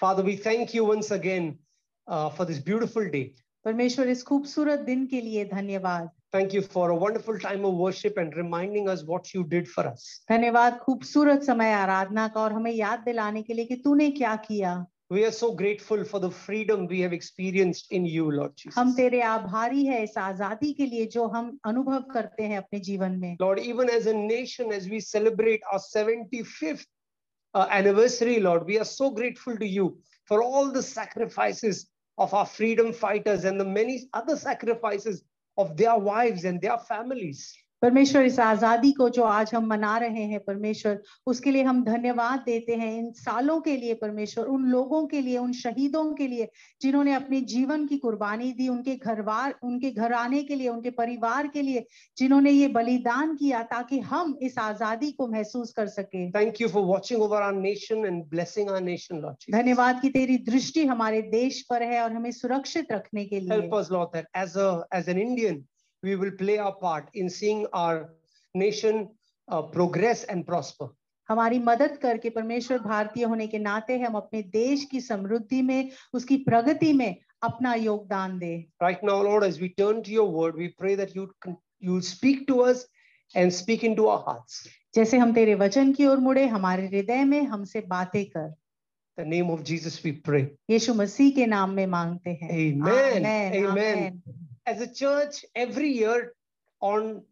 Father, we thank you once again uh, for this beautiful day. परमेश्वर इस खूबसूरत दिन के लिए धन्यवाद Thank you for a wonderful time of worship and reminding us what you did for us. धन्यवाद खूबसूरत समय आराधना का और हमें याद दिलाने के लिए कि तूने क्या किया We are so grateful for the freedom we have experienced in you, Lord Jesus. हम तेरे आभारी है इस आज़ादी के लिए जो हम अनुभव करते हैं अपने जीवन में Lord, even as a nation, as we celebrate our 75th uh, anniversary, Lord, we are so grateful to you for all the sacrifices of our freedom fighters and the many other sacrifices of their wives and their families. परमेश्वर इस आज़ादी को जो आज हम मना रहे हैं परमेश्वर उसके लिए हम धन्यवाद देते हैं। इन सालों के लिए परमेश्वर उन लोगों के लिए उन शहीदों के लिए जिन्होंने अपने जीवन की कुर्बानी दी उनके घरवार उनके घर आने के लिए उनके परिवार के लिए जिन्होंने ये बलिदान किया ताकि हम इस आज़ादी को महसूस कर सके। Thank you for watching over our nation and blessing our nation धन्यवाद की तेरी दृष्टि हमारे देश पर है और हमें सुरक्षित रखने के लिए। As an Indian, we will play our part in seeing our nation uh, progress and prosper. हमारी मदद करके परमेश्वर भारतीय होने के नाते हम अपने देश की समृद्धि में उसकी प्रगति में अपना योगदान दे। Right now Lord as we turn to your word we pray that you you speak to us and speak into our hearts जैसे हम तेरे वचन की ओर मुड़े हमारे हृदय में हमसे बातें कर। The name of Jesus we pray यीशु मसीह के नाम में मांगते हैं। आमेन आमेन As a church, every year on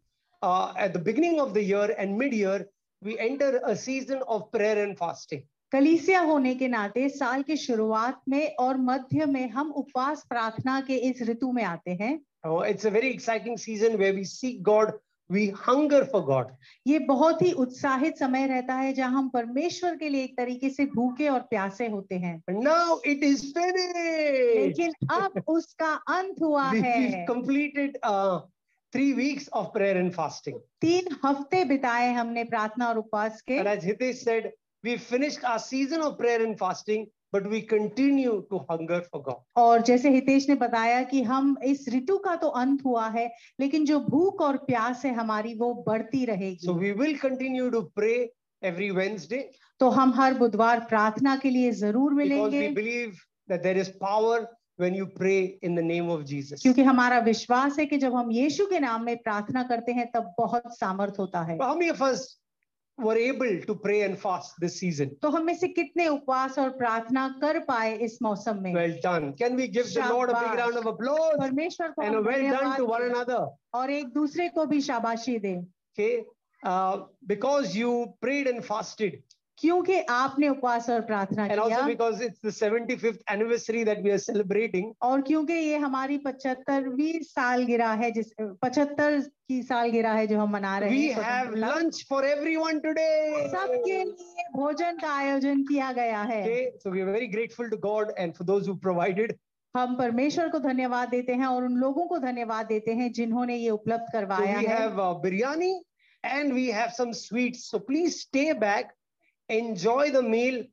uh, at the beginning of the year and mid-year, we enter a season of prayer and fasting. कलीसिया होने के नाते साल की शुरुआत में और मध्य में हम उपवास प्रार्थना के इस ऋतु में आते हैं Uh, it's a very exciting season where we seek God, we hunger for God. ये बहुत ही उत्साहित समय रहता है जहाँ हम परमेश्वर के लिए एक तरीके से भूखे और प्यासे होते हैं now it is finished. लेकिन अब उसका अंत हुआ We, है completed uh, three weeks of prayer and fasting. तीन हफ़्ते बिताए हमने प्रार्थना और उपवास के And as Hitesh said, we finished our season of prayer and fasting, but we continue to hunger for God. और जैसे हितेश ने बताया कि हम इस ऋतु का तो अंत हुआ है लेकिन जो भूख और प्यास है हमारी वो बढ़ती So रहेगी we will continue to pray every Wednesday तो हम हर बुधवार प्रार्थना के लिए ज़रूर because मिलेंगे we believe that there is power when you pray in the name of Jesus. क्योंकि हमारा विश्वास है कि जब हम यीशु के नाम में प्रार्थना करते हैं तब बहुत सामर्थ होता है How many of us were able to pray and fast this season? तो हम में से कितने उपवास और प्रार्थना कर पाए इस मौसम में Well done. Can we give the Lord a big शाबाश। round of applause परमेश्वर को and a हम well done धन्यवाद to one दें another? और एक दूसरे को भी शाबाशी दें Okay. Uh, because you prayed and fasted, क्योंकि आपने उपवास और प्रार्थना and किया also because it's the 75th anniversary that we are celebrating. और क्योंकि ये हमारी पचहत्तरवीं सालगिरह है जिस पचहत्तर की सालगिरह है जो हम मना रहे We हैं have स्वतंत्रता। lunch for everyone today. सबके लिए भोजन का आयोजन किया गया है Okay, so we are very grateful to God and for those who provided. हम परमेश्वर को धन्यवाद देते हैं और उन लोगों को धन्यवाद देते हैं जिन्होंने ये उपलब्ध So करवाया we है have uh, biryani and we have some sweets. So please stay back, enjoy the meal,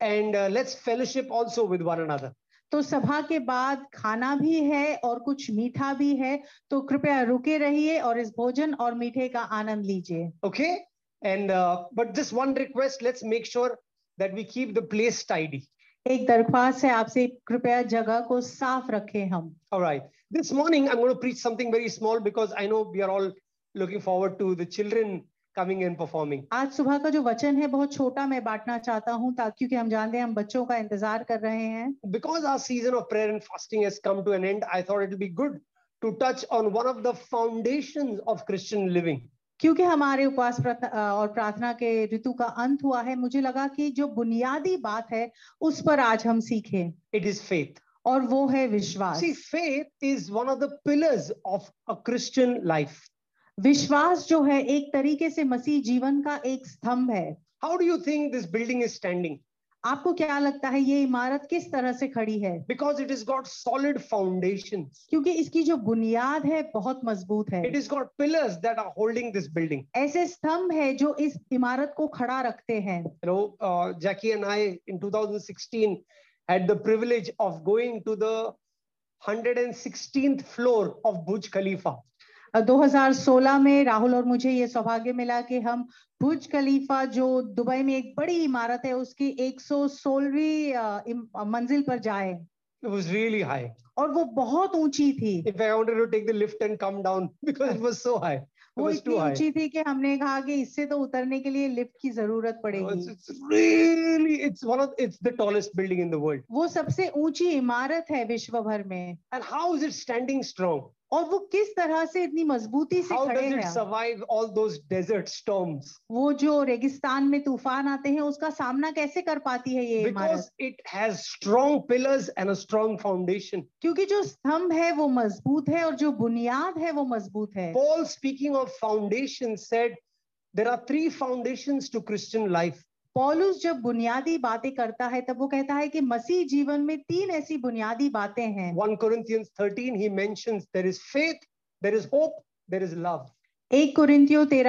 and uh, let's fellowship also with one another. तो सभा के बाद खाना भी है और कुछ मीठा भी है तो कृपया रुके रहिए और इस भोजन और मीठे का आनंद लीजिए Okay, and uh, but just one request: let's make sure that we keep the place tidy. एक दरख्वास्त है आपसे कृपया जगह को साफ़ रखें हम All right. This morning I'm going to preach something very small because I know we are all looking forward to the children coming and performing. आज सुबह का जो वचन है बहुत छोटा मैं बांटना चाहता हूँ ताकि क्योंकि हम जानते हैं हम बच्चों का इंतज़ार कर रहे हैं Because our season of prayer and fasting has come to an end, I thought it would be good to touch on one of the foundations of Christian living. क्योंकि हमारे उपवास और प्रार्थना के ऋतु का अंत हुआ है मुझे लगा कि जो बुनियादी बात है उस पर आज हम सीखें It is faith. और वो है विश्वास faith is one of the pillars of a Christian life. विश्वास जो है एक तरीके से मसीह जीवन का एक स्तंभ है। How do you think this building is standing आपको क्या लगता है ये इमारत किस तरह से खड़ी है? Because it is got solid foundation क्योंकि इसकी जो बुनियाद है बहुत मज़बूत है। It is got pillars that are holding this building ऐसे स्तंभ है जो इस इमारत को खड़ा रखते हैं। You Jackie and I in 2016 had the privilege of going to the 116th floor of Burj Khalifa 2016 में राहुल और मुझे ये सौभाग्य मिला कि हम भुज खलीफा जो दुबई में एक बड़ी इमारत है उसकी 116वीं मंजिल पर जाए। It was really high. और वो बहुत ऊँची थी। If I wanted to take the lift and come down because it was so high. वो इतनी ऊँची थी कि हमने कहा कि इससे तो उतरने के लिए लिफ्ट की ज़रूरत पड़ेगी। वो सबसे ऊँची इमारत है विश्व भर में। And how is it standing strong और वो किस तरह से इतनी मजबूती से How खड़े हैं? सर्वाइव ऑल दोस वो जो रेगिस्तान में तूफ़ान आते हैं उसका सामना कैसे कर पाती है ये it has strong pillars and a strong foundation क्योंकि जो स्तंभ है वो मज़बूत है और जो बुनियाद है वो मज़बूत है। Paul speaking of foundation said there are three foundation to Christian life पॉलुस जब बुनियादी बातें करता है तब वो कहता है कि मसीह जीवन में तीन ऐसी बुनियादी बातें हैं। 1 Corinthians 13 he mentions there is faith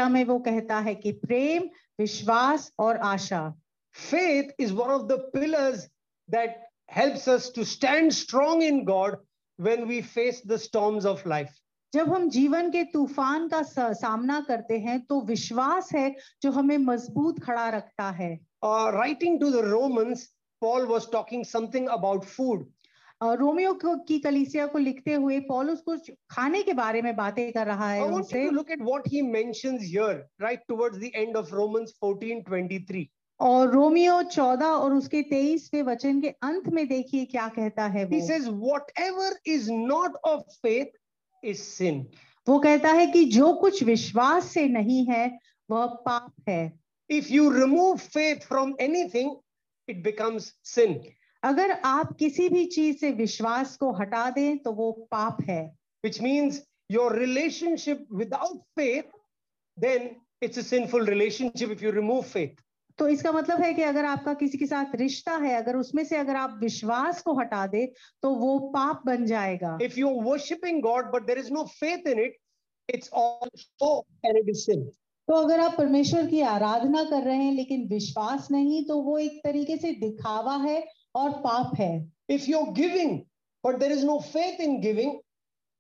में वो कहता है कि प्रेम विश्वास और आशा। Faith is one of the pillars that helps us to stand strong in God when we face the storms of life जब हम जीवन के तूफ़ान का सामना करते हैं तो विश्वास है जो हमें मज़बूत खड़ा रखता है। Writing to the Romans Paul was talking something about food Romeo की कलीसिया को लिखते हुए पॉल उसको खाने के बारे में बातें कर रहा है look at what he mentions right towards the end of Romans 14:23 और रोमियो 14 और उसके 23वें वचन के अंत में देखिए क्या कहता है वो। इज़ सिन वो कहता है कि जो कुछ विश्वास से नहीं है वह पाप है। If you remove faith from anything it becomes sin अगर आप किसी भी चीज़ से विश्वास को हटा दें तो वो पाप है। Which means your relationship without faith then it's a sinful relationship if you remove faith तो इसका मतलब है कि अगर आपका किसी के साथ रिश्ता है अगर उसमें से अगर आप विश्वास को हटा दे तो वो पाप बन जाएगा। If you worshipping God but there is no faith in it it's all show and it is तो अगर आप परमेश्वर की आराधना कर रहे हैं लेकिन विश्वास नहीं तो वो एक तरीके से दिखावा है और पाप है। If you are giving but there is no faith in giving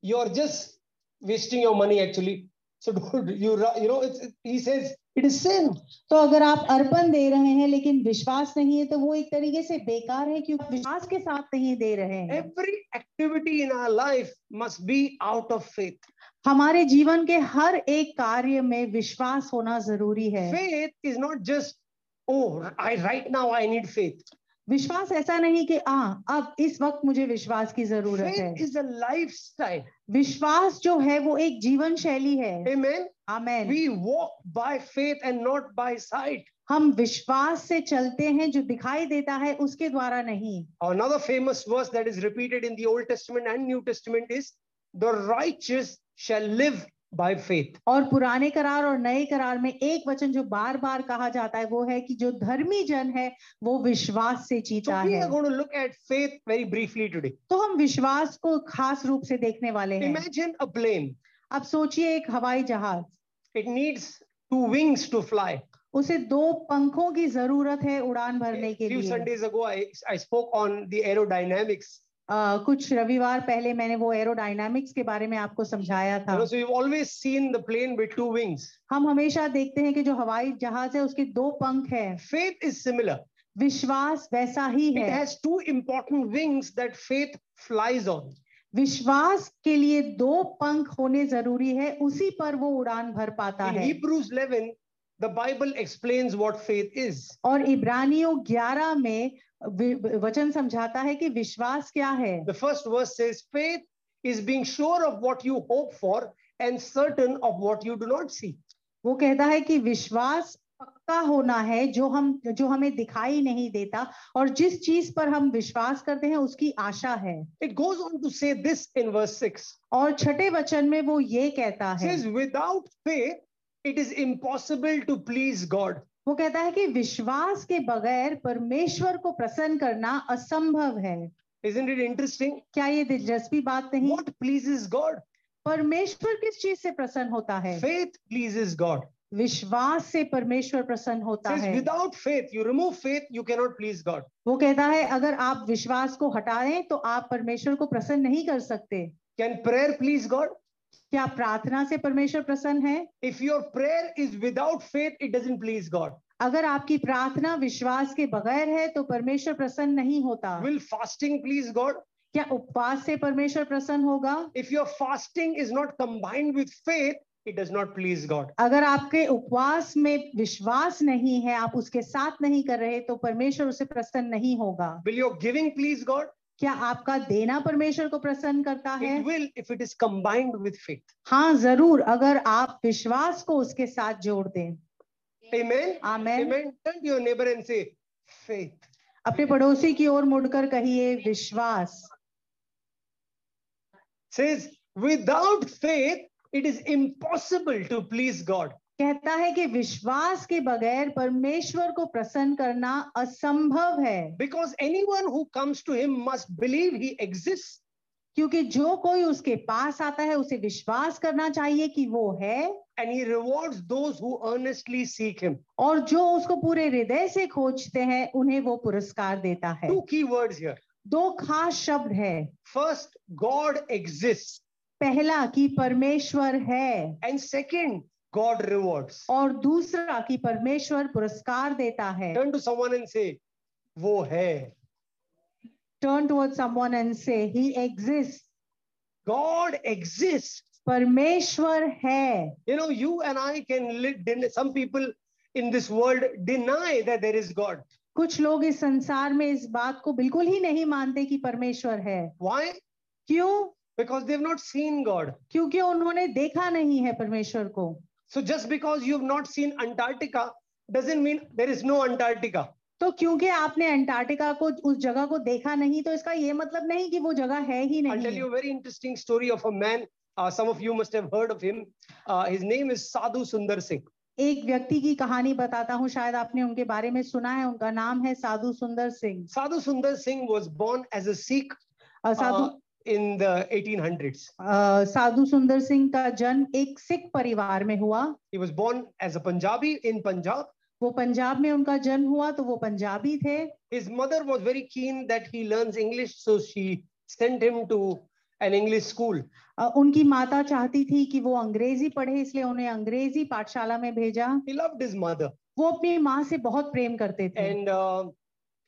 you are just wasting your money actually So you, you know, it's, he says it is sin. तो अगर आप अर्पण दे रहे हैं लेकिन विश्वास नहीं है तो वो एक तरीके से बेकार है क्योंकि विश्वास के साथ नहीं दे रहे हैं Every activity in our life must be out of faith. हमारे जीवन के हर एक कार्य में विश्वास होना ज़रूरी है Faith is not just, oh, I right now I need faith. विश्वास ऐसा नहीं कि आ अब इस वक्त मुझे विश्वास की ज़रूरत है is a lifestyle. विश्वास जो है वो एक जीवन शैली है Amen. Amen We walk by faith and not by sight. हम विश्वास से चलते हैं जो दिखाई देता है उसके द्वारा नहीं Another famous verse that is repeated in the Old Testament and New Testament is the righteous shall live By faith. और पुराने करार और नए करार में एक वचन जो बार बार कहा जाता है वो है कि जो धर्मी जन है वो विश्वास से जीता so है। look at faith very briefly today. तो हम विश्वास को खास रूप से देखने वाले हैं। इमेजिन अ प्लेन अब सोचिए एक हवाई जहाज़। It needs two wings to fly उसे दो पंखों की ज़रूरत है उड़ान भरने के लिए। कुछ रविवार पहले मैंने वो एरोडायनामिक्स के बारे में आपको समझाया था। Always seen the plane with two wings हम हमेशा देखते हैं कि जो हवाई जहाज़ है उसके दो पंख है। फेथ इज़ सिमिलर विश्वास वैसा ही है। Two important wings that faith flies on विश्वास के लिए दो पंख होने ज़रूरी है उसी पर वो उड़ान भर पाता है। Hebrews 11, The Bible explains और इब्रानियों 11 में वचन समझाता है कि विश्वास क्या है? The first verse says faith is being sure of what you hope for and certain of what you do not see वो कहता है कि विश्वास पक्का होना है जो हम जो हमें दिखाई नहीं देता और जिस चीज़ पर हम विश्वास करते हैं उसकी आशा है। It goes on to say this in verse six और छठे वचन में वो ये कहता है। Without faith it is impossible to please God वो कहता है कि विश्वास के बगैर परमेश्वर को प्रसन्न करना असंभव है Isn't it interesting? क्या ये दिलचस्पी बात नहीं What pleases God? परमेश्वर किस चीज़ से प्रसन्न होता है Faith pleases God. विश्वास से परमेश्वर प्रसन्न होता says, है Without faith, you remove faith, you cannot please God. वो कहता है अगर आप विश्वास को हटाएँ तो आप परमेश्वर को प्रसन्न नहीं कर सकते Can prayer please God? क्या प्रार्थना से परमेश्वर प्रसन्न है? If your prayer is without faith it doesn't please God अगर आपकी प्रार्थना विश्वास के बगैर है तो परमेश्वर प्रसन्न नहीं होता। विल फास्टिंग प्लीज़ गॉड क्या उपवास से परमेश्वर प्रसन्न होगा? If your fasting is not combined with faith it does not please God अगर आपके उपवास में विश्वास नहीं है आप उसके साथ नहीं कर रहे तो परमेश्वर उसे प्रसन्न नहीं होगा। Will your giving please God क्या आपका देना परमेश्वर को प्रसन्न करता है It will if it is combined with faith. हाँ ज़रूर अगर आप विश्वास को उसके साथ जोड़ दें Amen. Amen Amen. Turn to your neighbor and say, faith. अपने पड़ोसी की ओर मुड़कर कहिए विश्वास Says, without faith, it is impossible to please God. कहता है कि विश्वास के बगैर परमेश्वर को प्रसन्न करना असंभव है। Because anyone comes to him must believe he exist क्योंकि जो कोई उसके पास आता है उसे विश्वास करना चाहिए कि वो है। And he rewards those seek him और जो उसको पूरे हृदय से खोजते हैं उन्हें वो पुरस्कार देता है। टू कीवर्ड्स हियर दो खास शब्द है। फ़र्स्ट गॉड एग्जिस्ट पहला कि परमेश्वर है। And second God rewards. और दूसरा कि परमेश्वर पुरस्कार देता है Turn to someone and say, वो है. टर्न टुवर्ड समवन एंड से ही एग्जिस्ट God exists. परमेश्वर है You know, you and I can live, some people in this world deny that there is God. कुछ लोग इस संसार में इस बात को बिल्कुल ही नहीं मानते कि परमेश्वर है Why? क्यों Because they've not seen God. क्योंकि उन्होंने देखा नहीं है परमेश्वर को so just because you not seen Antarctica doesn't mean there is no Antarctica तो क्योंकि आपने अंटार्कटिका को उस जगह को देखा नहीं तो इसका ये मतलब नहीं कि वो जगह है ही नहीं। Tell you very interesting story of a man some of you must have heard of him his name is Sadhu Sundar Singh एक व्यक्ति की कहानी बताता हूँ शायद आपने उनके बारे में सुना है उनका नाम है साधु Sundar Singh. Sadhu Sundar Singh was born as a Sikh sadhu in the 1800s Sadhu Sundar Singh का जन्म एक सिख परिवार में हुआ। He was born as a Punjabi in Punjab वो पंजाब में उनका जन्म हुआ तो वो पंजाबी थे। His mother was very keen that he learns English so she sent him to an English school उनकी माता चाहती थी कि वो अंग्रेज़ी पढ़े इसलिए उन्हें अंग्रेज़ी पाठशाला में भेजा। ही लव्ड हिज मदर वो अपनी माँ से बहुत प्रेम करते थे। And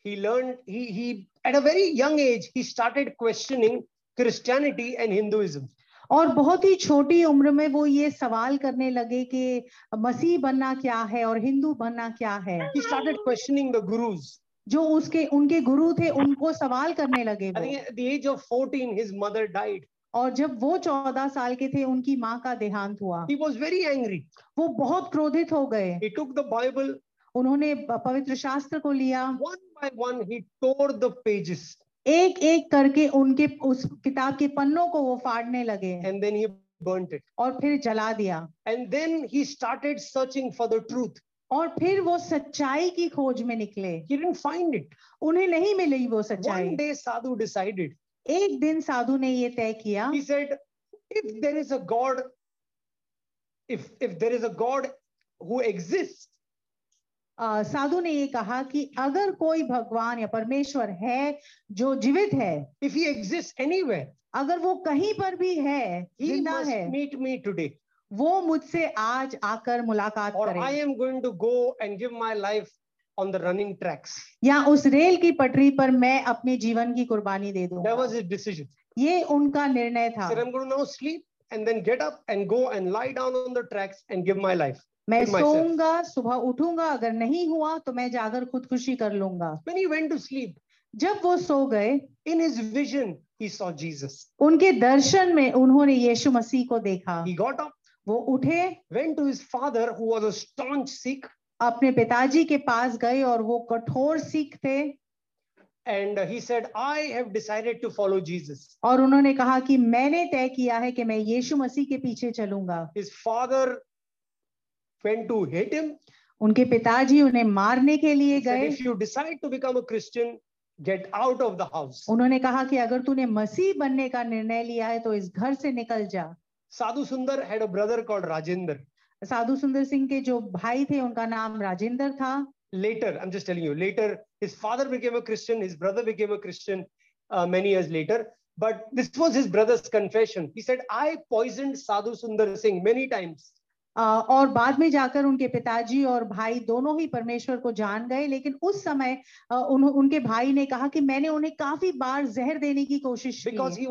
he learn he he at a very young age he started questioning Christianity and Hinduism. और बहुत ही छोटी उम्र में वो ये सवाल करने लगे कि मसीह बनना क्या है और हिंदू बनना क्या है He started questioning the gurus. जो उसके उनके गुरु थे उनको सवाल करने लगे the age of 14, his mother died. और जब वो चौदह साल के थे उनकी माँ का देहांत हुआ He was very angry. वो बहुत क्रोधित हो गए He took the Bible उन्होंने पवित्र शास्त्र को लिया one by one. He tore the pages एक एक करके उनके उस किताब के पन्नों को वो फाड़ने लगे and then he burnt it. और फिर जला दिया And then he started searching for the truth. और फिर वो सच्चाई की खोज में निकले He didn't find it. उन्हें नहीं मिली वो सच्चाई One day, Sadhu decided. एक दिन साधु ने ये तय किया He said, if there is a God, if if there is a God who exists, अ, साधु ने ये कहा कि अगर कोई भगवान या परमेश्वर है जो जीवित है इफ़ ही एग्जिस्ट एनी अगर वो कहीं पर भी है ही है मीट मी टूडे वो मुझसे आज आकर मुलाकात और I am going to go and give my life on the running tracks या उस रेल की पटरी पर मैं अपने जीवन की कुर्बानी दे दू वॉज़ इज़ डिसीज़न ये उनका निर्णय था। Sleep and then get up and go and lie down on the tracks and give my life मैं सोऊँगा सुबह उठूँगा अगर नहीं हुआ तो मैं जाकर खुदकुशी कर लूँगा When he went to sleep, जब वो सो गए in his vision, he saw Jesus. उनके दर्शन में उन्होंने यीशु मसीह को देखा He got up, वो उठे went to his father, who was a staunch Sikh, अपने पिताजी के पास गए और वो कठोर सिख थे and he said, I have decided to follow Jesus. और उन्होंने कहा कि मैंने तय किया है कि मैं यीशु मसीह के पीछे चलूँगा His father went to hit him. उनके पिताजी उन्हें मारने के लिए He said, गए if you decide to become a Christian, get out of the house. उन्होंने कहा कि अगर तूने मसीह बनने का निर्णय लिया है तो इस घर से निकल जा Sadhu Sundar had a brother called Rajendra. साधु सुंदर सिंह के जो भाई थे उनका नाम राजेंद्र था Later, I'm just telling you, later his father became a Christian, his brother became a Christian uh, many years later. But this was his brother's confession. He said, I poisoned Sadhu Sundar Singh many times. और बाद में जाकर उनके पिताजी और भाई दोनों ही परमेश्वर को जान गए लेकिन उस समय उन, उनके भाई ने कहा कि मैंने उन्हें काफ़ी बार जहर देने की कोशिश की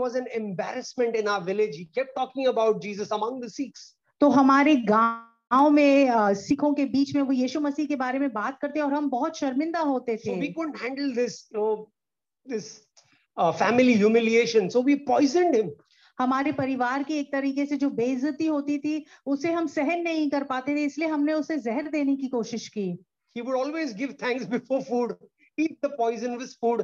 तो हमारे गाँव में सिखों के बीच में वो यीशु मसीह के बारे में बात करते और हम बहुत शर्मिंदा होते थे। so we हमारे परिवार की एक तरीके से जो बेइज्जती होती थी उसे हम सहन नहीं कर पाते थे इसलिए हमने उसे जहर देने की कोशिश की He would always give thanks before food, eat the poisonous food,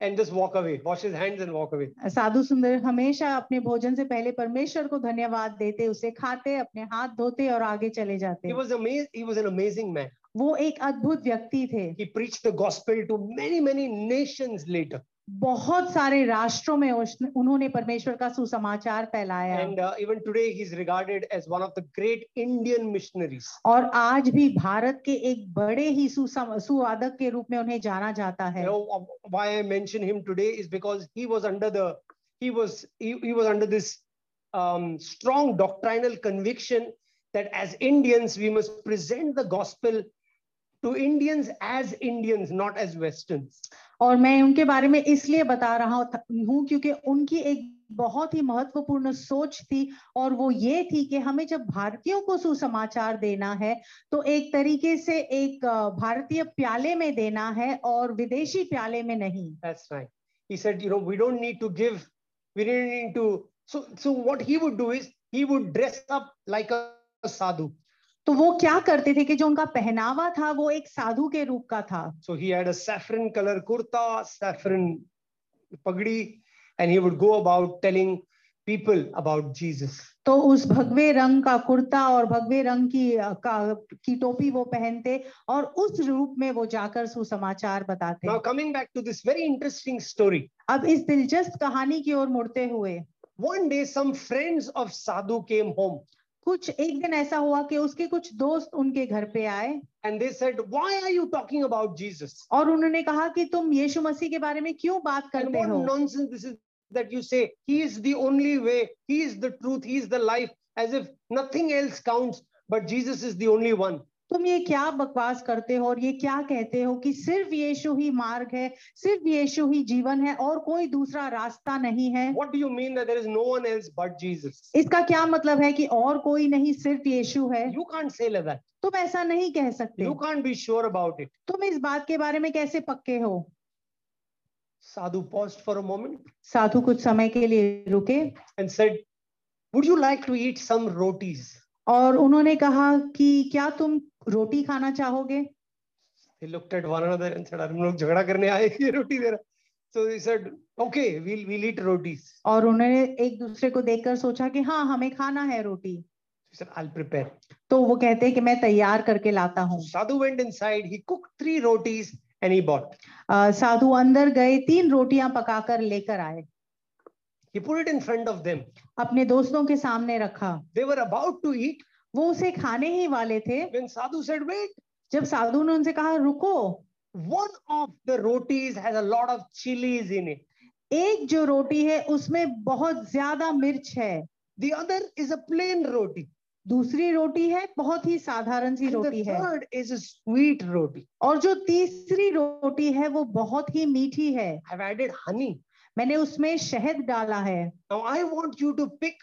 and just walk away, wash his hands and walk away. साधु सुंदर हमेशा अपने भोजन से पहले परमेश्वर को धन्यवाद देते उसे खाते अपने हाथ धोते और आगे चले जाते He was amazing. He was an amazing man. वो एक अद्भुत व्यक्ति थे He preached the gospel to many, many nations later. बहुत सारे राष्ट्रों में उन्होंने परमेश्वर का सुसमाचार फैलाया। And even today he is regarded as one of the great Indian missionaries और आज भी भारत के एक बड़े ही सुसम के रूप में उन्हें जाना जाता है। Why I mention him today is because he was under the he was he was under this um strong doctrinal conviction that as indians we must present the gospel to indians as indians not as westerns और मैं उनके बारे में इसलिए बता रहा हूं- क्योंकि उनकी एक बहुत ही महत्वपूर्ण सोच थी और वो ये थी कि हमें जब भारतीयों को सुसमाचार देना है तो एक तरीके से एक भारतीय प्याले में देना है और विदेशी प्याले में नहीं That's right. He said, you know, we don't need to give, we don't need to. So, so what he would do is he would dress up like a sadhu. तो वो क्या करते थे कि जो उनका पहनावा था वो एक साधु के रूप का था? So he colour kurta saffron pagdi and he would go about telling people about Jesus तो उस भगवे रंग का कुर्ता और भगवे रंग की का की टोपी वो पहनते और उस रूप में वो जाकर सुसमाचार बताते। Now coming back to this very interesting story अब इस दिलचस्प कहानी की ओर मुड़ते हुए। One day some friends of Sadhu came home कुछ एक दिन ऐसा हुआ कि उसके कुछ दोस्त उनके घर पे आए। And they said why are you talking about Jesus और उन्होंने कहा कि तुम यीशु मसीह के बारे में क्यों बात करते हो? Nonsense this is that you say he is the only way he is the truth he is the life as if nothing else counts but Jesus is the only one तुम ये क्या बकवास करते हो और ये क्या कहते हो कि सिर्फ़ यीशु ही मार्ग है सिर्फ़ यीशु ही जीवन है और कोई दूसरा रास्ता नहीं है? What do you mean that there is no one else but Jesus? इसका क्या मतलब है कि और कोई नहीं सिर्फ़ यीशु है? यू कॉन्ट से तुम ऐसा नहीं कह सकते। You can't be sure about it तुम इस बात के बारे में कैसे पक्के हो? Sadhu paused for a moment Sadhu कुछ समय के लिए रुके। And said would you like to eat some rotis और उन्होंने कहा कि क्या तुम रोटी खाना चाहोगे They looked at one another and said, हम लोग झगड़ा करने आए ये रोटी दे रहा So he said, Okay, we'll, we'll eat rotis. और उन्होंने एक दूसरे को देखकर सोचा कि हाँ हमें खाना है रोटी He said, I'll prepare. तो वो कहते हैं कि मैं तैयार करके लाता हूँ Sadhu went inside, he cooked three rotis and he bought. अ, साधु अंदर गए तीन रोटियाँ पकाकर लेकर आए He put it in front of them. अपने दोस्तों के सामने रखा They were about to eat वो उसे खाने ही वाले थे। साधु जब साधु ने उनसे कहा रुको। One of the rotis has lot of chillies in it एक जो रोटी है उसमें बहुत ज़्यादा मिर्च है। The other is a plain roti दूसरी रोटी है बहुत ही साधारण सी रोटी है। Third is a sweet roti और जो तीसरी रोटी है वो बहुत ही मीठी है। आई हैव एडेड मैंने उसमें शहद डाला है। Now I want you to pick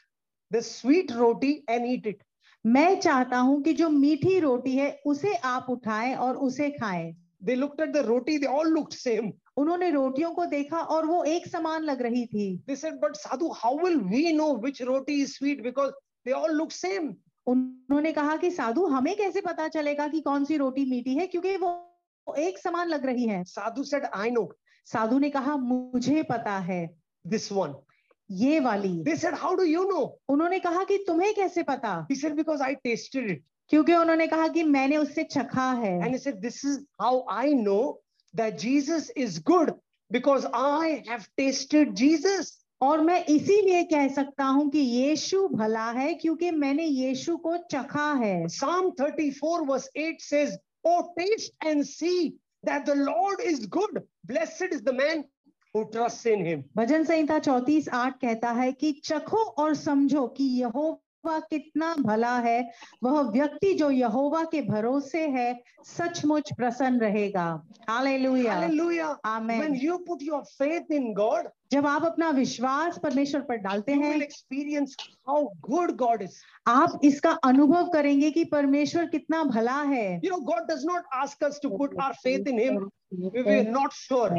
the sweet roti and eat it मैं चाहता हूँ कि जो मीठी रोटी है उसे आप उठाएँ और उसे खाएँ। They look at the roti they all looked same उन्होंने रोटियों को देखा और वो एक समान लग रही थी। They said but Sadhu how will we know which roti is sweet because they all look same उन्होंने कहा कि साधु हमें कैसे पता चलेगा कि कौन सी रोटी मीठी है? क्योंकि वो एक समान लग रही है। साधु सेड आई नो साधु ने कहा मुझे पता है। दिस वन ये वाली। They said how do you know उन्होंने कहा कि तुम्हें कैसे पता? He said because I tasted it क्योंकि उन्होंने कहा कि मैंने उससे चखा है। And he said this is how I know that Jesus is good because I have tasted Jesus और मैं इसीलिए कह सकता हूँ कि यीशु भला है क्योंकि मैंने यीशु को चखा है। Psalm 34 verse 8 says O taste and see that the Lord is good blessed is the man who trusts in him. भजन संहिता चौतीस आठ कहता है कि चखो और समझो कि यहोवा कितना भला है। वह व्यक्ति जो यहोवा के भरोसे है सचमुच प्रसन्न रहेगा। Hallelujah. Hallelujah. When when you put your faith in God, जब आप अपना विश्वास परमेश्वर पर डालते हैं experience how good God is आप इसका अनुभव करेंगे कि परमेश्वर कितना भला है। You know God does not ask us to put our faith in him we are not sure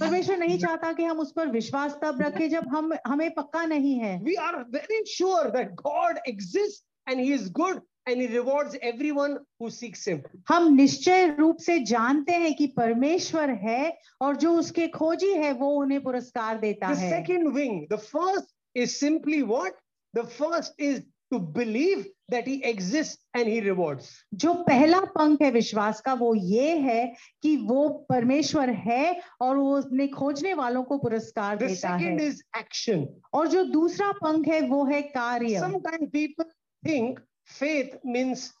परमेश्वर नहीं चाहता कि हम उस पर विश्वास तब रखें जब हम हमें पक्का नहीं है। We are very sure that God exist and he is good and He rewards everyone who seeks Him. हम निश्चय रूप से जानते हैं कि परमेश्वर है और जो उसके खोजी है वो उन्हें पुरस्कार देता The है second wing, the first is simply what? The first is to believe that He exists and He rewards. जो पहला पंख है विश्वास का वो ये है कि वो परमेश्वर है और वो अपने खोजने वालों को पुरस्कार The देता है second is action. और जो दूसरा पंख है वो है कार्य Sometimes people think faith means,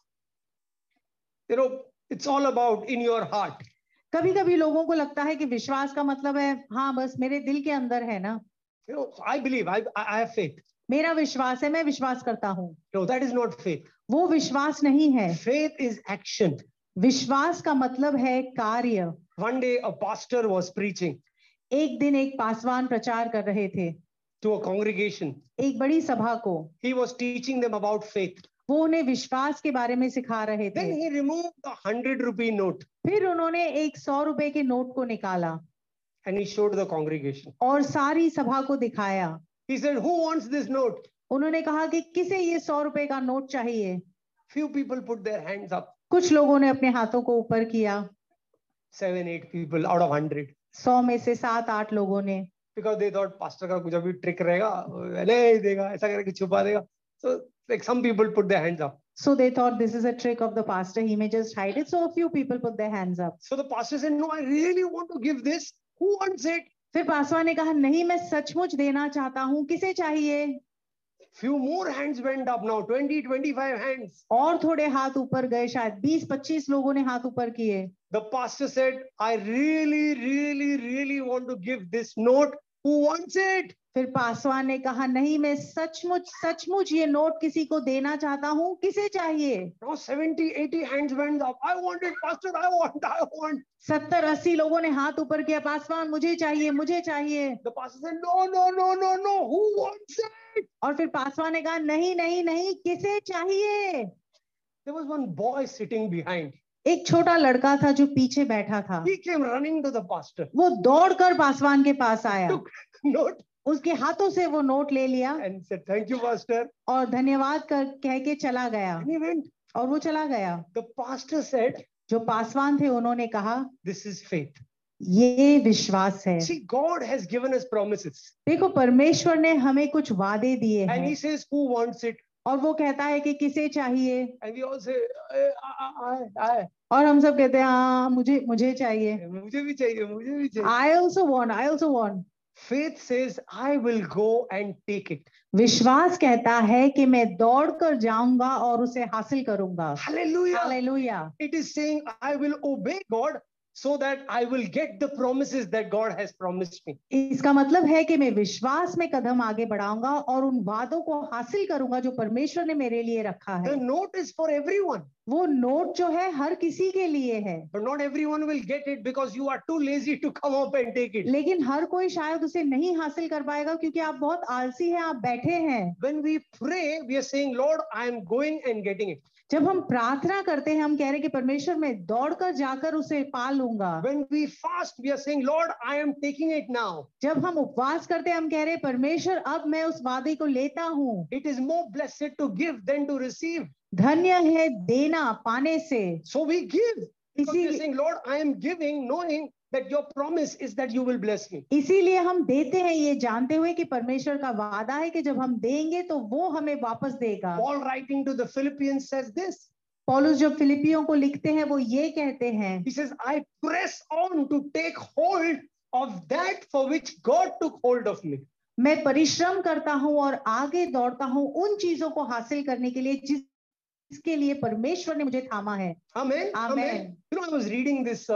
you know, it's all about in your heart. कभी कभी लोगों को लगता है कि विश्वास का मतलब है हाँ बस मेरे दिल के अंदर है ना You know, I believe, I, I have faith. मेरा विश्वास है मैं विश्वास करता हूँ No, that is not faith. वो विश्वास नहीं है Faith is action. विश्वास का मतलब है कार्य One day a pastor was preaching एक दिन एक पासवान प्रचार कर रहे थे to a congregation. एक बड़ी सभा को He was teaching them about faith. वो उन्हें विश्वास के बारे में सिखा रहे थे Then he removed the hundred rupee note फिर उन्होंने एक सौ रुपए के नोट को निकाला and he showed the congregation. और सारी सभा को दिखाया He said, Who wants this note? उन्होंने कहा कि किसे ये सौ रुपए का नोट चाहिए Few people put their hands up. कुछ लोगों ने अपने हाथों को ऊपर किया Seven, eight people out of hundred. सौ में से सात आठ लोगों ने Because they thought pastor का कुछ अभी trick रहेगा नहीं देगा ऐसा करके छुपा देगा. So like some people put their hands up. So they thought this is a trick of the pastor. He may just hide it. So a few people put their hands up. So the pastor said, No, I really want to give this. Who wants it? फिर पासवान ने कहा नहीं मैं सचमुच देना चाहता हूँ किसे चाहिए Few more hands went up now, 20, 25 hands. और थोड़े हाथ ऊपर गए शायद 20-25 लोगों ने हाथ ऊपर किए The pastor said, I really, really, really want to give this note. Who wants it? फिर पासवान ने कहा नहीं मैं सचमुच सचमुच ये नोट किसी को देना चाहता हूँ। किसे चाहिए? सत्तर अस्सी लोगों ने हाथ ऊपर किया पासवान मुझे चाहिए मुझे चाहिए। और फिर पासवान ने कहा नहीं नहीं नहीं किसे चाहिए? There was one boy sitting behind. एक छोटा लड़का था जो पीछे बैठा था। He came running वो दौड़कर पासवान के पास आया। Took note. उसके हाथों से वो नोट ले लिया and said, Thank you. और धन्यवाद कर कह के चला गया And he went. और वो चला गया The pastor said, जो पासवान थे उन्होंने कहा दिस इज़ faith. ये विश्वास है See, God has given us promises. देखो परमेश्वर ने हमें कुछ वादे दिए And he says, Who wants it? और वो कहता है कि किसे चाहिए And we all say, "Eh, I, I, I, और हम सब कहते हैं हाँ मुझे मुझे चाहिए मुझे भी चाहिए मुझे भी चाहिए I also want I also want Faith says, I will go and take it. विश्वास कहता है कि मैं दौड़ कर जाऊँगा और उसे हासिल करूँगा Hallelujah. Hallelujah It is saying, I will obey God so that I will get the promises that God has promised me. इसका मतलब है कि मैं विश्वास में कदम आगे बढ़ाऊँगा और उन वादों को हासिल करूँगा जो परमेश्वर ने मेरे लिए रखा है The note is for everyone, वो नोट जो है हर किसी के लिए है but not everyone will get it because you are too lazy to come up and take it. लेकिन हर कोई शायद उसे नहीं हासिल कर पाएगा क्योंकि आप बहुत आलसी हैं आप बैठे हैं When we pray, we are saying, Lord, I am going and getting it. जब हम प्रार्थना करते हैं हम कह रहे हैं कि परमेश्वर मैं दौड़कर जाकर उसे पा लूँगा। When we fast, we are saying, Lord, I am taking it now. जब हम उपवास करते हैं हम कह रहे हैं परमेश्वर अब मैं उस वादे को लेता हूँ। It is more blessed to give than to receive धन्य है देना पाने से। सो वी गिव इसी Lord I am giving knowing that your promise is that you will bless me. इसीलिए हम देते हैं ये जानते हुए कि परमेश्वर का वादा है कि जब हम देंगे तो वो हमें वापस देगा Paul writing to the Philippians says this. पौलुस जब फिलिपियों को लिखते हैं वो ये कहते हैं He says, I press on to take hold of that for which God took hold of me. मैं परिश्रम करता हूँ और आगे दौड़ता हूँ उन चीज़ों को हासिल करने के लिए जिसके लिए परमेश्वर ने मुझे थामा है Amen. Amen. You know, I was reading this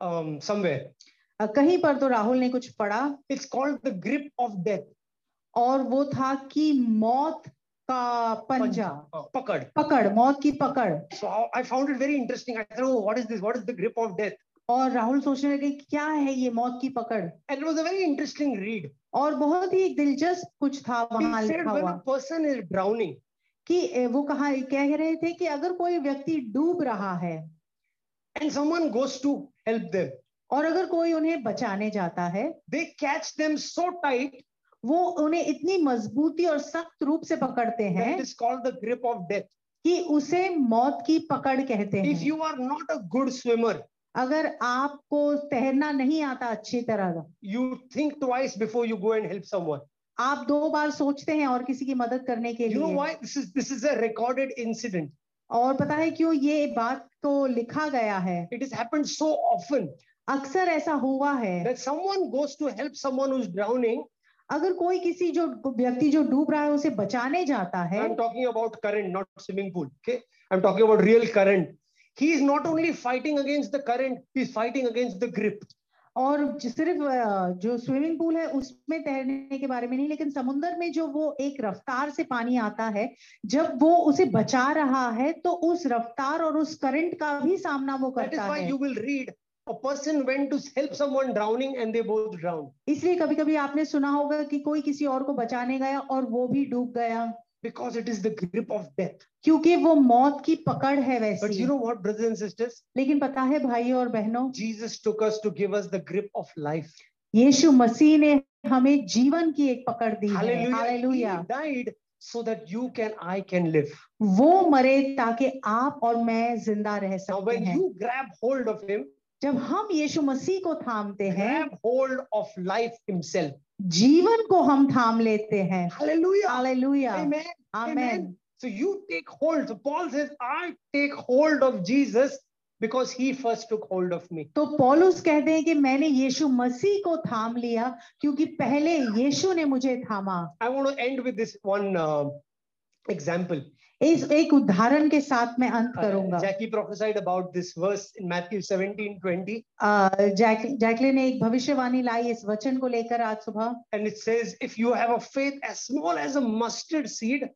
um, somewhere. कहीं पर तो राहुल ने कुछ पढ़ा it's called the grip of death और वो था कि मौत का पंजा। पकड़। पकड़ मौत की पकड़। So I found it very interesting I thought what is this what is the grip of death और राहुल सोच रहे क्या है ये मौत की पकड़? And was a very interesting read और बहुत ही दिलचस्प कुछ था वहाँ लिखा हुआ। पर्सन इज़ ड्राउनिंग कि वो कहा कह रहे थे कि अगर कोई व्यक्ति डूब रहा है and someone goes to help them, और अगर कोई उन्हें बचाने जाता है they catch them so tight वो उन्हें इतनी मजबूती और सख्त रूप से पकड़ते हैं it is called the grip of death. कि उसे मौत की पकड़ कहते If हैं you are not a good swimmer, अगर आपको तैरना नहीं आता अच्छी तरह you think twice before you go and help someone. आप दो बार सोचते हैं और किसी की मदद करने के You लिए? This is this is a recorded incident. और पता है क्यों ये बात तो लिखा गया है? It is happened so often अक्सर ऐसा हुआ है। Someone goes to help someone who is drowning अगर कोई किसी जो व्यक्ति जो डूब रहा है उसे बचाने जाता है I am talking about current not swimming pool okay I am talking about real current he is not only fighting against the current he is fighting against the grip और सिर्फ़ जो स्विमिंग पूल है उसमें तैरने के बारे में नहीं लेकिन समुन्द्र में जो वो एक रफ्तार से पानी आता है जब वो उसे बचा रहा है तो उस रफ्तार और उस करंट का भी सामना वो करता है। you will read a person went to help someone drowning and they both drowned. इसलिए कभी कभी आपने सुना होगा कि कोई किसी और को बचाने गया और वो भी डूब गया। Because it is the grip of death. क्योंकि वो मौत की पकड़ है But you know what, brothers and sisters? लेकिन पता है भाइयों और बहनों Jesus took us to give us the grip of life. यीशु मसीह ने हमें जीवन की एक पकड़ दी है Hallelujah. Hallelujah He died so that you can, I can live. वो मरे ताकि आप और मैं ज़िंदा रह Now, सकते when you grab hold of Him, जब हम यीशु मसीह को थामते हैं होल्ड ऑफ़ लाइफ हिमसेल्फ जीवन को हम थाम लेते हैं। Hallelujah because he first took hold of me. तो पॉलस कहते हैं कि मैंने यीशु मसीह को थाम लिया क्योंकि पहले यीशु ने मुझे थामा। I want to end with this one example इस एक उदाहरण के साथ मैं अंत करूँगा। Jackie prophesied about this verse in Matthew 17:20 Jacqueline ने एक भविष्यवाणी लाई इस वचन को लेकर आज सुबह। And it says if you have a faith as small as a mustard seed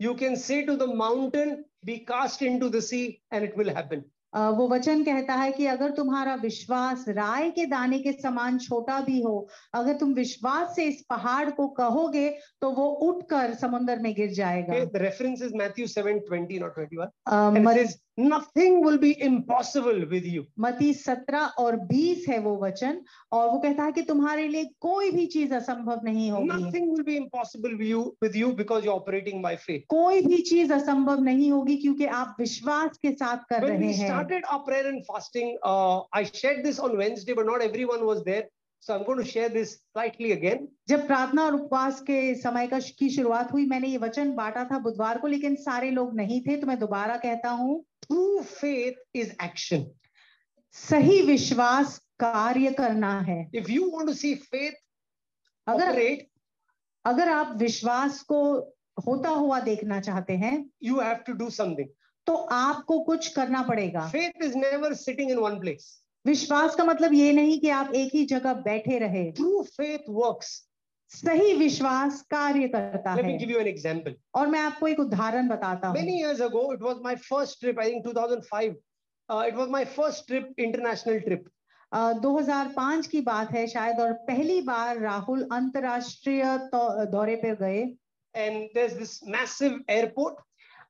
you can say to the mountain be cast into the sea and it will happen वो वचन कहता है कि अगर तुम्हारा विश्वास राय के दाने के समान छोटा भी हो अगर तुम विश्वास से इस पहाड़ को कहोगे तो वो उठकर समुद्र में गिर जाएगा Okay, the reference is Matthew 7 20, not 21. uh, And it says, Nothing will be impossible with you. मती सत्रह और बीस है वो वचन और वो कहता है कि तुम्हारे लिए कोई भी चीज़ असंभव नहीं होगी Nothing will be impossible with you, with you because you're operating by faith. कोई भी चीज़ असंभव नहीं होगी क्योंकि आप विश्वास के साथ कर When रहे हैं started our prayer and fasting, uh, I shared this on Wednesday, but not everyone was there. So I'm going to share this slightly again. जब प्रार्थना और उपवास के समय का की शुरुआत हुई मैंने ये वचन बांटा था बुधवार को लेकिन सारे लोग नहीं थे तो मैं दोबारा कहता हूँ ट्रू फेथ इज़ एक्शन सही विश्वास कार्य करना है। If you want to see faith अगर रेट अगर आप विश्वास को होता हुआ देखना चाहते हैं you have to do some तो आपको कुछ करना पड़ेगा। Faith is never sitting in one place विश्वास का मतलब ये नहीं कि आप एक ही जगह बैठे रहे। ट्रू फेथ वर्क्स सही विश्वास कार्य करता Let है। me give you an example. और मैं आपको एक उदाहरण बताता हूँ। Many years ago it was my first trip I think 2005 it was my first trip international trip 2005 की बात है शायद और पहली बार राहुल अंतरराष्ट्रीय तो, दौरे पर गए। And there is this massive airport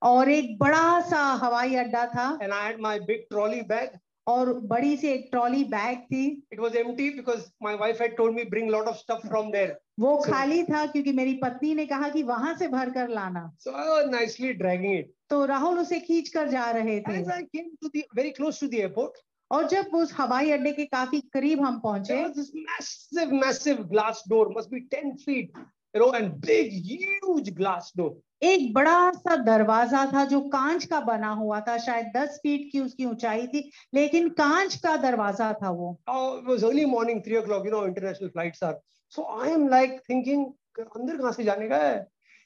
और एक बड़ा सा हवाई अड्डा था। And I had my big trolley bag और बड़ी सी एक ट्रॉली बैग थी। It was empty because my wife me bring lot of stuff from there वो so, खाली था क्योंकि मेरी पत्नी ने कहा कि वहाँ से भर कर लाना सो आई तो राहुल उसे खींच कर जा रहे थे। As I came to the, और जब उस हवाई अड्डे के काफ़ी करीब हम पहुँचे massive, massive glass door, must be 10 feet know, and big, huge glass door. एक बड़ा सा दरवाज़ा था जो कांच का बना हुआ था शायद दस फीट की उसकी ऊंचाई थी लेकिन कांच का दरवाज़ा था वो। Early morning three o'clock you know international flight sir so I am like thinking अंदर कहाँ से जाने का है?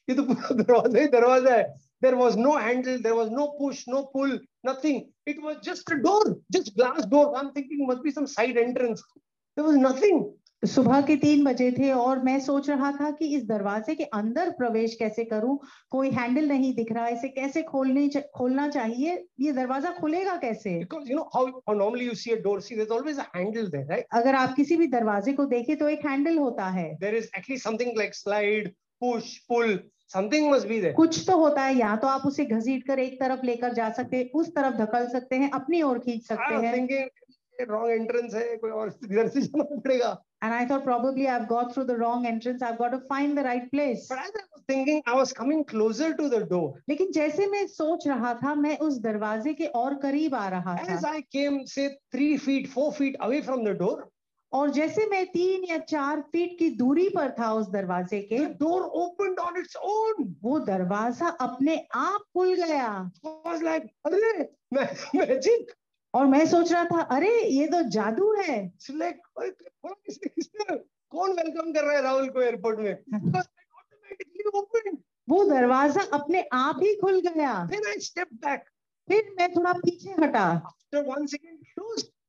ये तो पूरा दरवाज़ा ही दरवाज़ा है। There was no handle there was no push no pull nothing it was just a door just glass door I am thinking must be some side entrance there was nothing सुबह के तीन बजे थे और मैं सोच रहा था कि इस दरवाजे के अंदर प्रवेश कैसे करूँ? कोई हैंडल नहीं दिख रहा इसे कैसे खोलने च- खोलना चाहिए? ये दरवाज़ा खुलेगा कैसे? Because you know how, how normally you see a door, see there's always a handle there, right? अगर आप किसी भी दरवाजे को देखें तो एक हैंडल होता है। At least something like slide, push, pull, something must be there. कुछ तो होता है या तो आप उसे घसीट कर एक तरफ़ लेकर जा सकते हैं उस तरफ़ धकल सकते हैं अपनी ओर खींच सकते हैं। Wrong entrance है, कोई और इधर से जाना पड़ेगा. and I thought probably I've got through the wrong entrance I've got to find the right place But as I was thinking, I was coming closer to the door. लेकिन जैसे मैं सोच रहा था मैं उस दरवाजे के और करीब आ रहा As I came, say, three feet, four feet away from the door, और जैसे मैं तीन या चार फीट की दूरी पर था उस दरवाजे के door opened on its own. वो दरवाज़ा अपने आप खुल गया was like, अरे, magic. और मैं सोच रहा था अरे ये तो जादू है। कौन वेलकम कर रहा है राहुल को एयरपोर्ट में? वो दरवाज़ा अपने आप ही खुल गया। फिर आई स्टेप बैक फिर मैं थोड़ा पीछे हटा।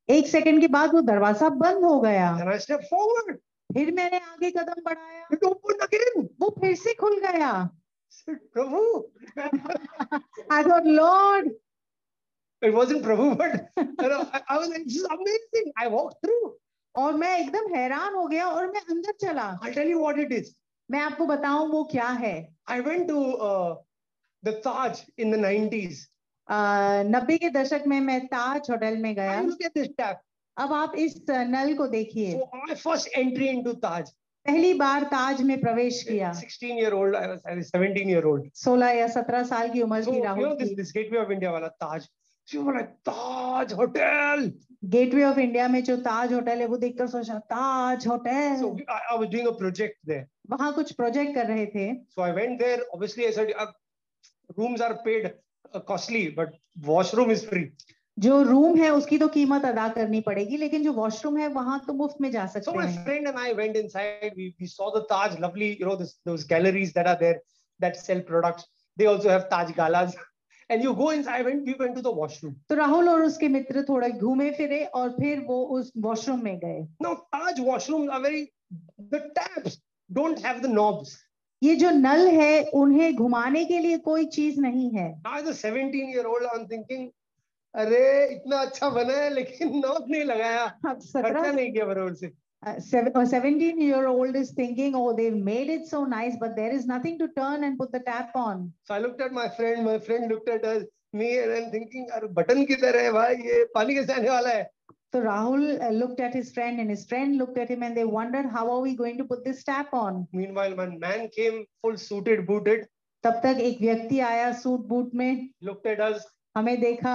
एक सेकंड के बाद वो दरवाज़ा बंद हो गया। स्टेप फॉरवर्ड फिर मैंने आगे कदम बढ़ाया। वो फिर से खुल गया। प्रभु! Lord It wasn't Prabhu, but you know, I, I was like, this is amazing. I walked through. और मैं एकदम हैरान हो गया और मैं अंदर चला I'll tell you what it is. मैं आपको बताऊँ वो क्या है I went to uh, the Taj in the 90s. नब्बे के दशक में मैं ताज होटल में गया look at this tap. अब आप इस नल को देखिए So my first entry into Taj. पहली बार ताज में प्रवेश किया 16 year old, I was, I was 17 year old. 16 या 17 साल की उम्र So की राहुल you know this, this Gateway of India wala Taj. Taj hotel. Gateway of India में जो ताज होटल है वो देखकर सोचा ताज होटल। प्रोजेक्ट देर वहाँ कुछ प्रोजेक्ट कर रहे थे। So I went there obviously I said rooms are paid costly but washroom is free जो रूम है उसकी तो कीमत अदा करनी पड़ेगी लेकिन जो वॉशरूम है वहाँ तो मुफ़्त में जा सकते so हैं। And you go inside and we went to the washroom तो राहुल और उसके मित्र थोड़े घूमे फिरे और फिर वो उस वॉशरूम में गए। Now Taj washroom are very the taps don't have the knobs ये जो नल है उन्हें घुमाने के लिए कोई चीज़ नहीं है। I was 17 year old I am thinking अरे इतना अच्छा बना है लेकिन नॉब नहीं लगाया। खर्चा नहीं किया बरोड से। seventeen year old is thinking oh they made it so nice but there is nothing to turn and put the tap on So I looked at my friend, my friend looked at us, me, and I'm thinking, अरे button किधर है भाई ये पानी कैसे आने वाला है so rahul uh, looked at his friend and his friend looked at him and they wondered how are we going to put this tap on Meanwhile, my man came full suited, booted, तब तक एक व्यक्ति आया suit boot में looked at us, हमें देखा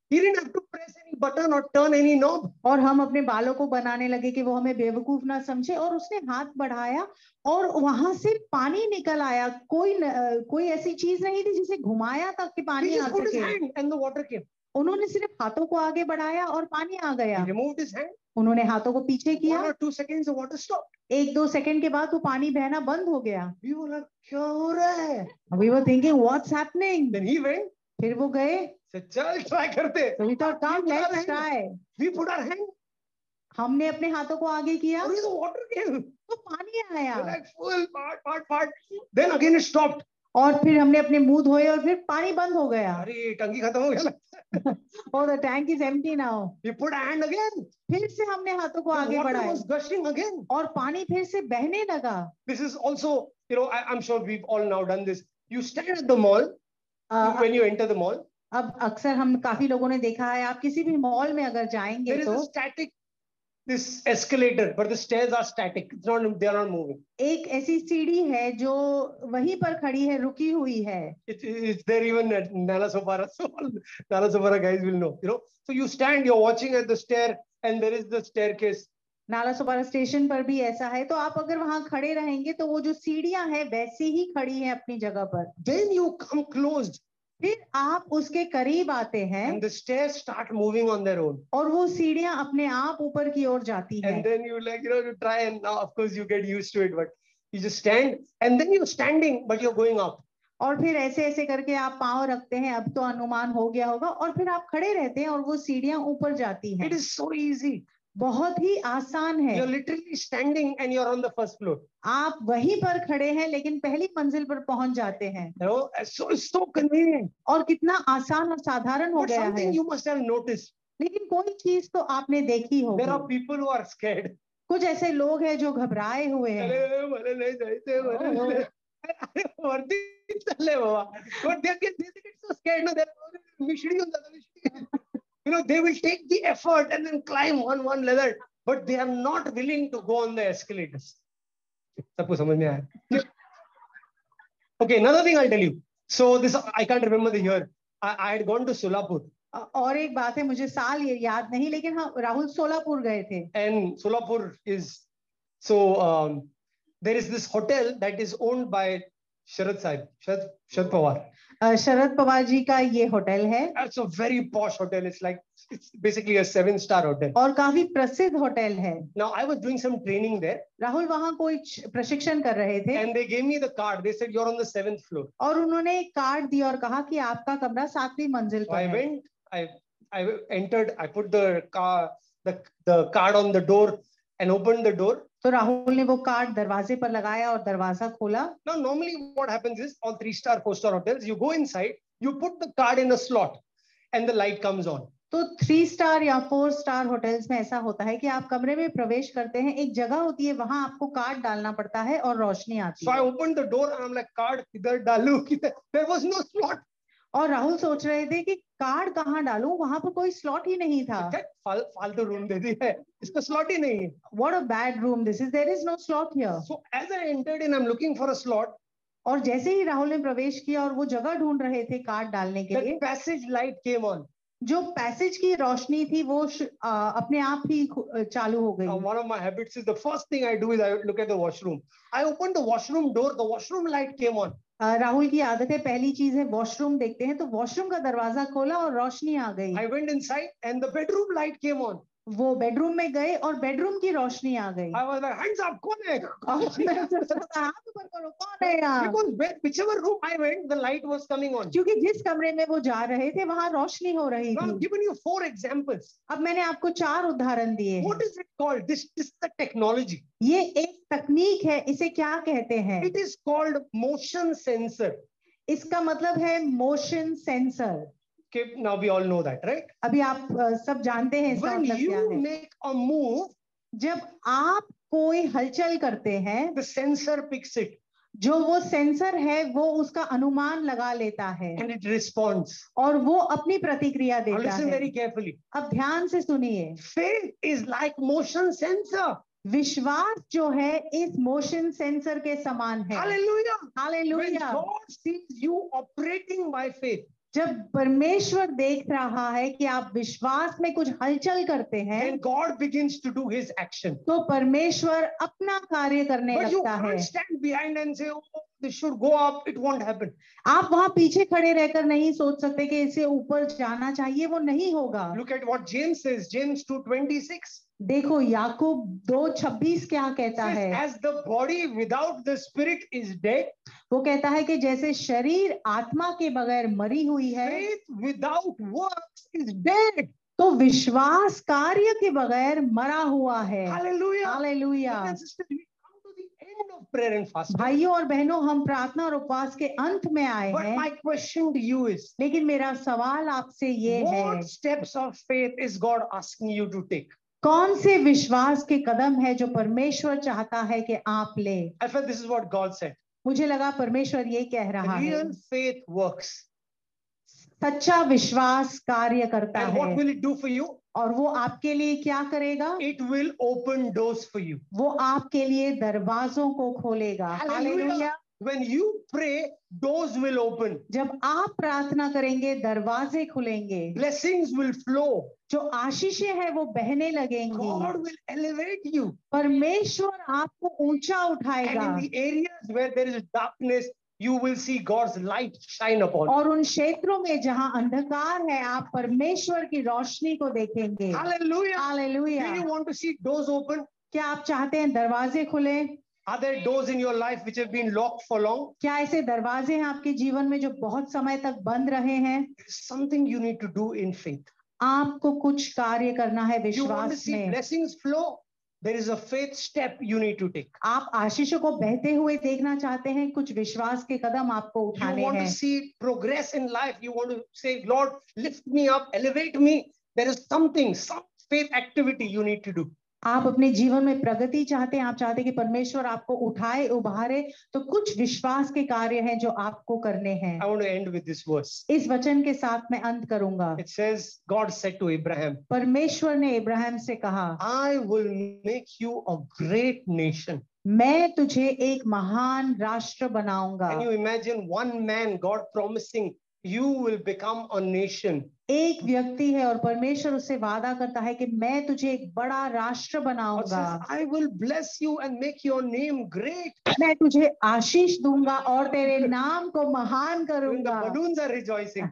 He didn't have to press any button or turn any knob. और हम अपने बालों को बनाने लगे कि वो हमें बेवकूफ़ ना समझे और उसने हाथ बढ़ाया और वहाँ से पानी निकल आया कोई न, कोई ऐसी चीज़ नहीं थी जिसे घुमाया तक कि पानी आ सके and the water came. उन्होंने सिर्फ़ हाथों को आगे बढ़ाया और पानी आ गया. उन्होंने हाथों को पीछे किया water stopped. एक दो सेकंड के बाद वो पानी बहना बंद हो गया? We were thinking what's happening. फिर वो गए। चल ट्राई करते। तो हमने अपने हाथों को आगे किया। और ये तो वाटर गेम तो पानी आया। Like full part part part then again stopped और फिर हमने अपने मुँह धोए और फिर पानी बंद हो गया। अरे टंकी खत्म हो गया और the tank is empty now we put hand again फिर से हमने हाथों को आगे बढ़ाया। वाटर वाज गशिंग अगेन और पानी फिर से बहने लगा। This is also you know I am sure we all now done this you stand at the mall when you enter the mall. अब अक्सर हम काफ़ी लोगों ने देखा है आप किसी भी मॉल में अगर जाएँगे There is तो static, this escalator, but the stairs are static. It's not, they are not moving. एक ऐसी सीढ़ी है जो वहीं पर खड़ी है रुकी हुई है It, it's there even at Nala Sopara. So all Nala Sopara guys will know, you know. So you stand, you're watching at the stair, and there is the staircase. Nalasopara station पर भी ऐसा है तो आप अगर वहाँ खड़े रहेंगे तो वो जो सीढ़ियाँ हैं वैसे ही खड़ी है अपनी जगह पर। देन यू कम क्लोज फिर आप उसके करीब आते हैं। And the stairs start moving on their own. और वो सीढ़ियाँ अपने आप ऊपर की ओर जाती हैं। And then you like you know you try and now of course you get used to it but you just stand and then you're standing but you're going up. और फिर ऐसे ऐसे करके आप पाँव रखते हैं अब तो अनुमान हो गया होगा। और फिर आप खड़े रहते हैं और वो सीढ़ियाँ ऊपर जाती हैं। इट इज़ सो इजी बहुत ही आसान है। You're literally standing and you're on the first floor आप वहीं पर खड़े हैं लेकिन पहली मंजिल पर पहुँच जाते हैं। सो सो और कितना आसान और साधारण हो गया है। यू मस्ट हैव नोटिस लेकिन कोई चीज़ तो आपने देखी हो there are people who are scared कुछ ऐसे लोग हैं जो घबराए हुए हैं। अरे नहीं जाते वर्दी चले बाबा। But they get so scared no they मिश्री हो जाता मिश्री You know, they will take the effort and then climb one one level, but they are not willing to go on the escalators. सबको समझ में आया? Okay, another thing I'll tell you. So this I can't remember the year. I, I had gone to Solapur अ- और एक बात है मुझे साल ये याद नहीं लेकिन हाँ राहुल सोलापुर गए थे and Solapur is so um, there is this hotel that is owned by Sharad Sahib, Sharad, Sharad Pawar. अ, शरद पवार जी का ये होटल है। Very posh hotel it's like it's basically a seven star hotel और काफ़ी प्रसिद्ध होटल है। Now I was doing some training there Rahul वहाँ कोई प्रशिक्षण कर रहे थे। And they gave me the card they said you are on the seventh floor और उन्होंने एक कार्ड दिया और कहा कि आपका कमरा सातवीं मंजिल पर है। I went I I entered I put the card on the door and open the door तो राहुल ने वो कार्ड दरवाजे पर लगाया और दरवाज़ा खोला। Now normally what happens three star four star hotels you go inside you put the card in the slot and the light comes on तो थ्री स्टार या फोर स्टार होटल्स में ऐसा होता है कि आप कमरे में प्रवेश करते हैं एक जगह होती है वहाँ आपको कार्ड डालना पड़ता है और रोशनी आती है। सो आई ओपन और राहुल सोच रहे थे कि कार्ड कहाँ डालू? वहाँ पर कोई स्लॉट ही नहीं था। फालतू रूम दे दी है इसका स्लॉट ही नहीं what a bad room this is there is no slot as I entered in am looking for a slot और जैसे ही राहुल ने प्रवेश किया और वो जगह ढूंढ रहे थे कार्ड डालने के लिए पैसेज लाइट केम ऑन जो पैसेज की रोशनी थी वो आ, अपने आप ही चालू हो गई। One of my habits is the first thing I do is I look at the washroom I open the washroom door the washroom light came on Rahul की आदत है पहली चीज़ है वॉशरूम देखते हैं तो वॉशरूम का दरवाज़ा खोला और रोशनी आ गई I went inside and the bedroom light came on. वो बेडरूम में गए और बेडरूम की रोशनी आ गई। क्योंकि जिस कमरे में वो जा रहे थे वहाँ रोशनी हो रही थी। अब मैंने आपको चार उदाहरण दिए टेक्नोलॉजी ये एक तकनीक है इसे क्या कहते हैं? It is called motion sensor इसका मतलब है motion sensor Okay, now we all know that, right? अभी आप अ, सब जानते हैं इसका When मतलब you make a move, जब आप कोई हलचल करते हैं the sensor picks it जो वो सेंसर है वो उसका अनुमान लगा लेता है and it responds. और वो अपनी प्रतिक्रिया देता listen है very carefully. अब ध्यान से सुनिए Faith is like motion sensor. विश्वास जो है इस मोशन सेंसर के समान है Hallelujah. When hallelujah God sees you operating by faith, जब परमेश्वर देख रहा है कि आप विश्वास में कुछ हलचल करते हैं God begins to do his action तो परमेश्वर अपना कार्य करने But लगता है। स्टैंड बिहाइंड एंड से This should go up, it won't happen. आप वहाँ पीछे खड़े रहकर नहीं सोच सकते कि इसे ऊपर जाना चाहिए वो नहीं होगा। Look at what James is James two twenty six देखो याकूब दो छब्बीस क्या कहता है? As the body without the spirit is dead वो कहता है कि जैसे शरीर आत्मा के बगैर मरी हुई है विदाउट वर्क इज़ डेड तो विश्वास कार्य के बगैर मरा हुआ है। भाइयों और बहनों हम प्रार्थना और उपवास के अंत में आए हैं। माई क्वेश्चन यू इज़ लेकिन मेरा सवाल आपसे ये है steps of faith is God asking you to take कौन से विश्वास के कदम है जो परमेश्वर चाहता है कि आप ले I felt this is what God said. मुझे लगा परमेश्वर ये कह रहा है Real faith works. सच्चा विश्वास कार्य करता And what है will it do for you? और वो आपके लिए क्या करेगा It will open doors for you. वो आपके लिए दरवाजों को खोलेगा Hallelujah. Hallelujah when you pray, doors will open, जब आप प्रार्थना करेंगे दरवाजे खुलेंगे blessings will flow. जो आशीषें हैं वो बहने लगेंगी God will elevate you. परमेश्वर आपको ऊँचा उठाएगा And in the areas where there is darkness, you will see God's light shine upon. और उन क्षेत्रों में जहाँ अंधकार है आप परमेश्वर की रोशनी को देखेंगे Hallelujah. Hallelujah. Do you want to see doors open? क्या आप चाहते हैं दरवाजे खुले Are there doors in your life which have been locked for long? क्या ऐसे दरवाजे हैं आपके जीवन में जो बहुत समय तक बंद रहे हैं something you need to do in faith. आपको कुछ कार्य करना है You want to विश्वास see में blessings flow? There is a faith step you need to take. आप आशीषों को बहते हुए देखना चाहते हैं कुछ विश्वास के कदम आपको उठाने हैं. You want to see progress in life. You want to say, Lord, lift me up, elevate me. There is something, some faith activity you need to do. आप अपने जीवन में प्रगति चाहते हैं आप चाहते हैं कि परमेश्वर आपको उठाए उभारे तो कुछ विश्वास के कार्य हैं जो आपको करने हैं I want to end with this verse. इस वचन के साथ मैं अंत करूँगा It says, God said to Abraham, परमेश्वर ने इब्राहिम से कहा I will make you a great nation. मैं तुझे एक महान राष्ट्र बनाऊँगा Can you imagine one man, God promising, you will become a nation? एक व्यक्ति है और परमेश्वर उससे वादा करता है कि मैं तुझे एक बड़ा राष्ट्र बनाऊँगा I will bless you and make your name great. मैं तुझे आशीष दूँगा और तेरे नाम को महान करूँगा balloons are rejoicing,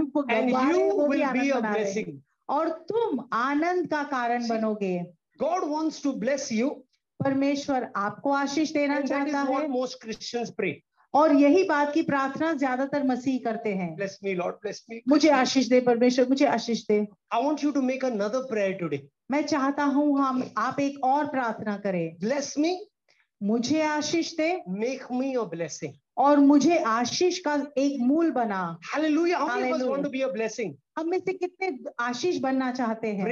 वो and गुब्बारे you वो भी will be a मना रहे हैं। blessing. और तुम आनंद का कारण बनोगे God wants to bless you, परमेश्वर आपको आशीष देना चाहता है most Christians pray. और यही बात की प्रार्थना ज़्यादातर मसीह करते हैं। Bless me, Lord, bless me, bless मुझे आशीष दे परमेश्वर मुझे आशीष दे। I want you to make another prayer today मैं चाहता हूँ हम आप एक और प्रार्थना करें। ब्लेस मी मुझे आशीष दे। मेक मी योर ब्लेसिंग और मुझे आशीष का एक मूल बना। हालेलुया हम वांट से कितने आशीष बनना चाहते हैं?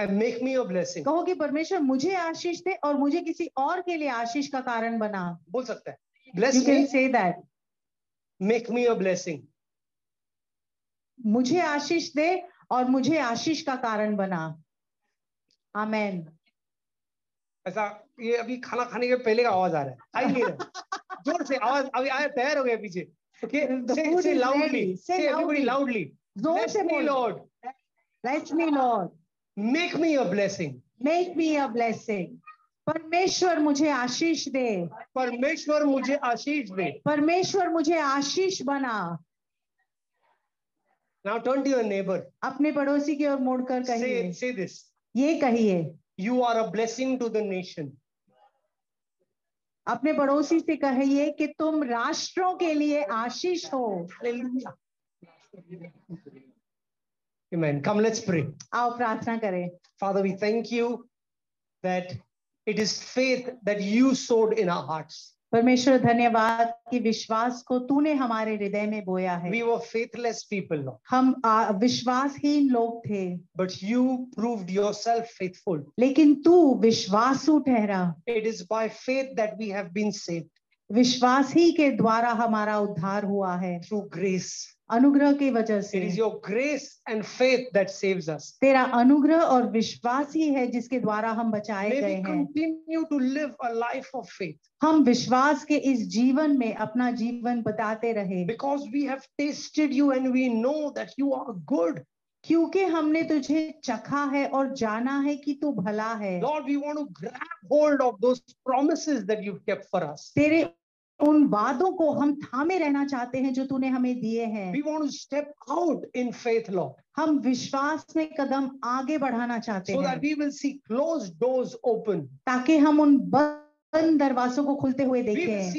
And make me a blessing. कहो कि परमेश्वर मुझे आशीष दे और मुझे किसी और के लिए आशीष का कारण बना। बोल सकता है. Bless can me, say that make me a blessing. मुझे आशीष दे और मुझे आशीष का कारण बना। आमेन ऐसा ये अभी खाना खाने के पहले का आवाज़ आ रहा है। आ ही नहीं रहा। ज़ोर से आवाज़ अभी आया तैयार हो गया पीछे। Okay The say say loudly. Say say everybody loudly. ज़ोर से बोलो। Lord. Let's me lord make me a blessing. Make me a blessing परमेश्वर मुझे आशीष दे। परमेश्वर मुझे आशीष दे। परमेश्वर मुझे आशीष बना। Now turn to your neighbor. अपने पड़ोसी की ओर मुड़कर कहिए। say दिस ये कहिए। You are a blessing to the nation अपने पड़ोसी से कहिए कि तुम राष्ट्रों के लिए आशीष हो। Hallelujah. Amen come let's pray आओ प्रार्थना करें father we thank you that it is faith that you sowed in our hearts परमेश्वर धन्यवाद कि विश्वास को तूने हमारे हृदय में बोया है we were faithless people lord हम आ, विश्वासहीन लोग थे but you proved yourself faithful. लेकिन तू विश्वासु ठहरा It is by faith that we have been saved विश्वास ही के द्वारा हमारा उद्धार हुआ है। थ्रू ग्रेस अनुग्रह की वजह से। Is your grace and faith that saves us तेरा अनुग्रह और विश्वास ही है जिसके द्वारा हम बचाए गए हैं। Continue to live a life of faith हम विश्वास के इस जीवन में अपना जीवन बताते रहे। Because we have tested you and we know that you are good क्योंकि हमने तुझे चखा है और जाना है कि तू भला है। Lord, तेरे उन वादों को हम थामे रहना चाहते हैं जो तूने हमें दिए हैं। We want to step out in faith lord हम विश्वास में कदम आगे बढ़ाना चाहते हैं। सी क्लोज डोर्स ओपन ताकि हम उन बंद दरवाजों को खुलते हुए देखें।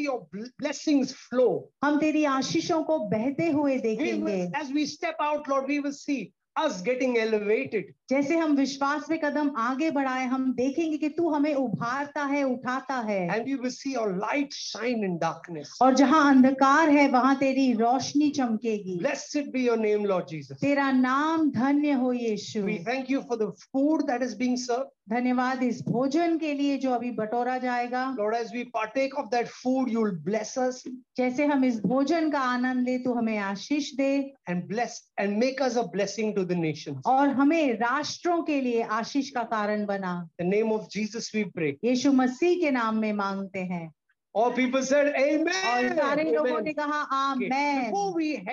हम तेरी आशीषों को बहते हुए देखेंगे। As we step out lord we will see us getting elevated. जैसे हम विश्वास में कदम आगे बढ़ाए हम देखेंगे कि तू हमें उभारता है उठाता है And we will see your light shine in darkness. और जहाँ अंधकार है वहाँ तेरी रोशनी चमकेगी Blessed be your name, Lord Jesus. तेरा नाम धन्य हो यीशु We thank you for the food that is being served. धन्यवाद इस भोजन के लिए जो अभी बटोरा जाएगा Lord, as we partake of that food, you'll bless us जैसे हम इस भोजन का आनंद ले तू हमें आशीष दे and bless and make us a blessing to the nations. और हमें राष्ट्रों के लिए आशीष का कारण बना the name of Jesus, we pray. यीशु मसीह के नाम में मांगते हैं All people said, Amen. और Amen. सारे लोगों Amen. ने कहा Okay. Amen Before we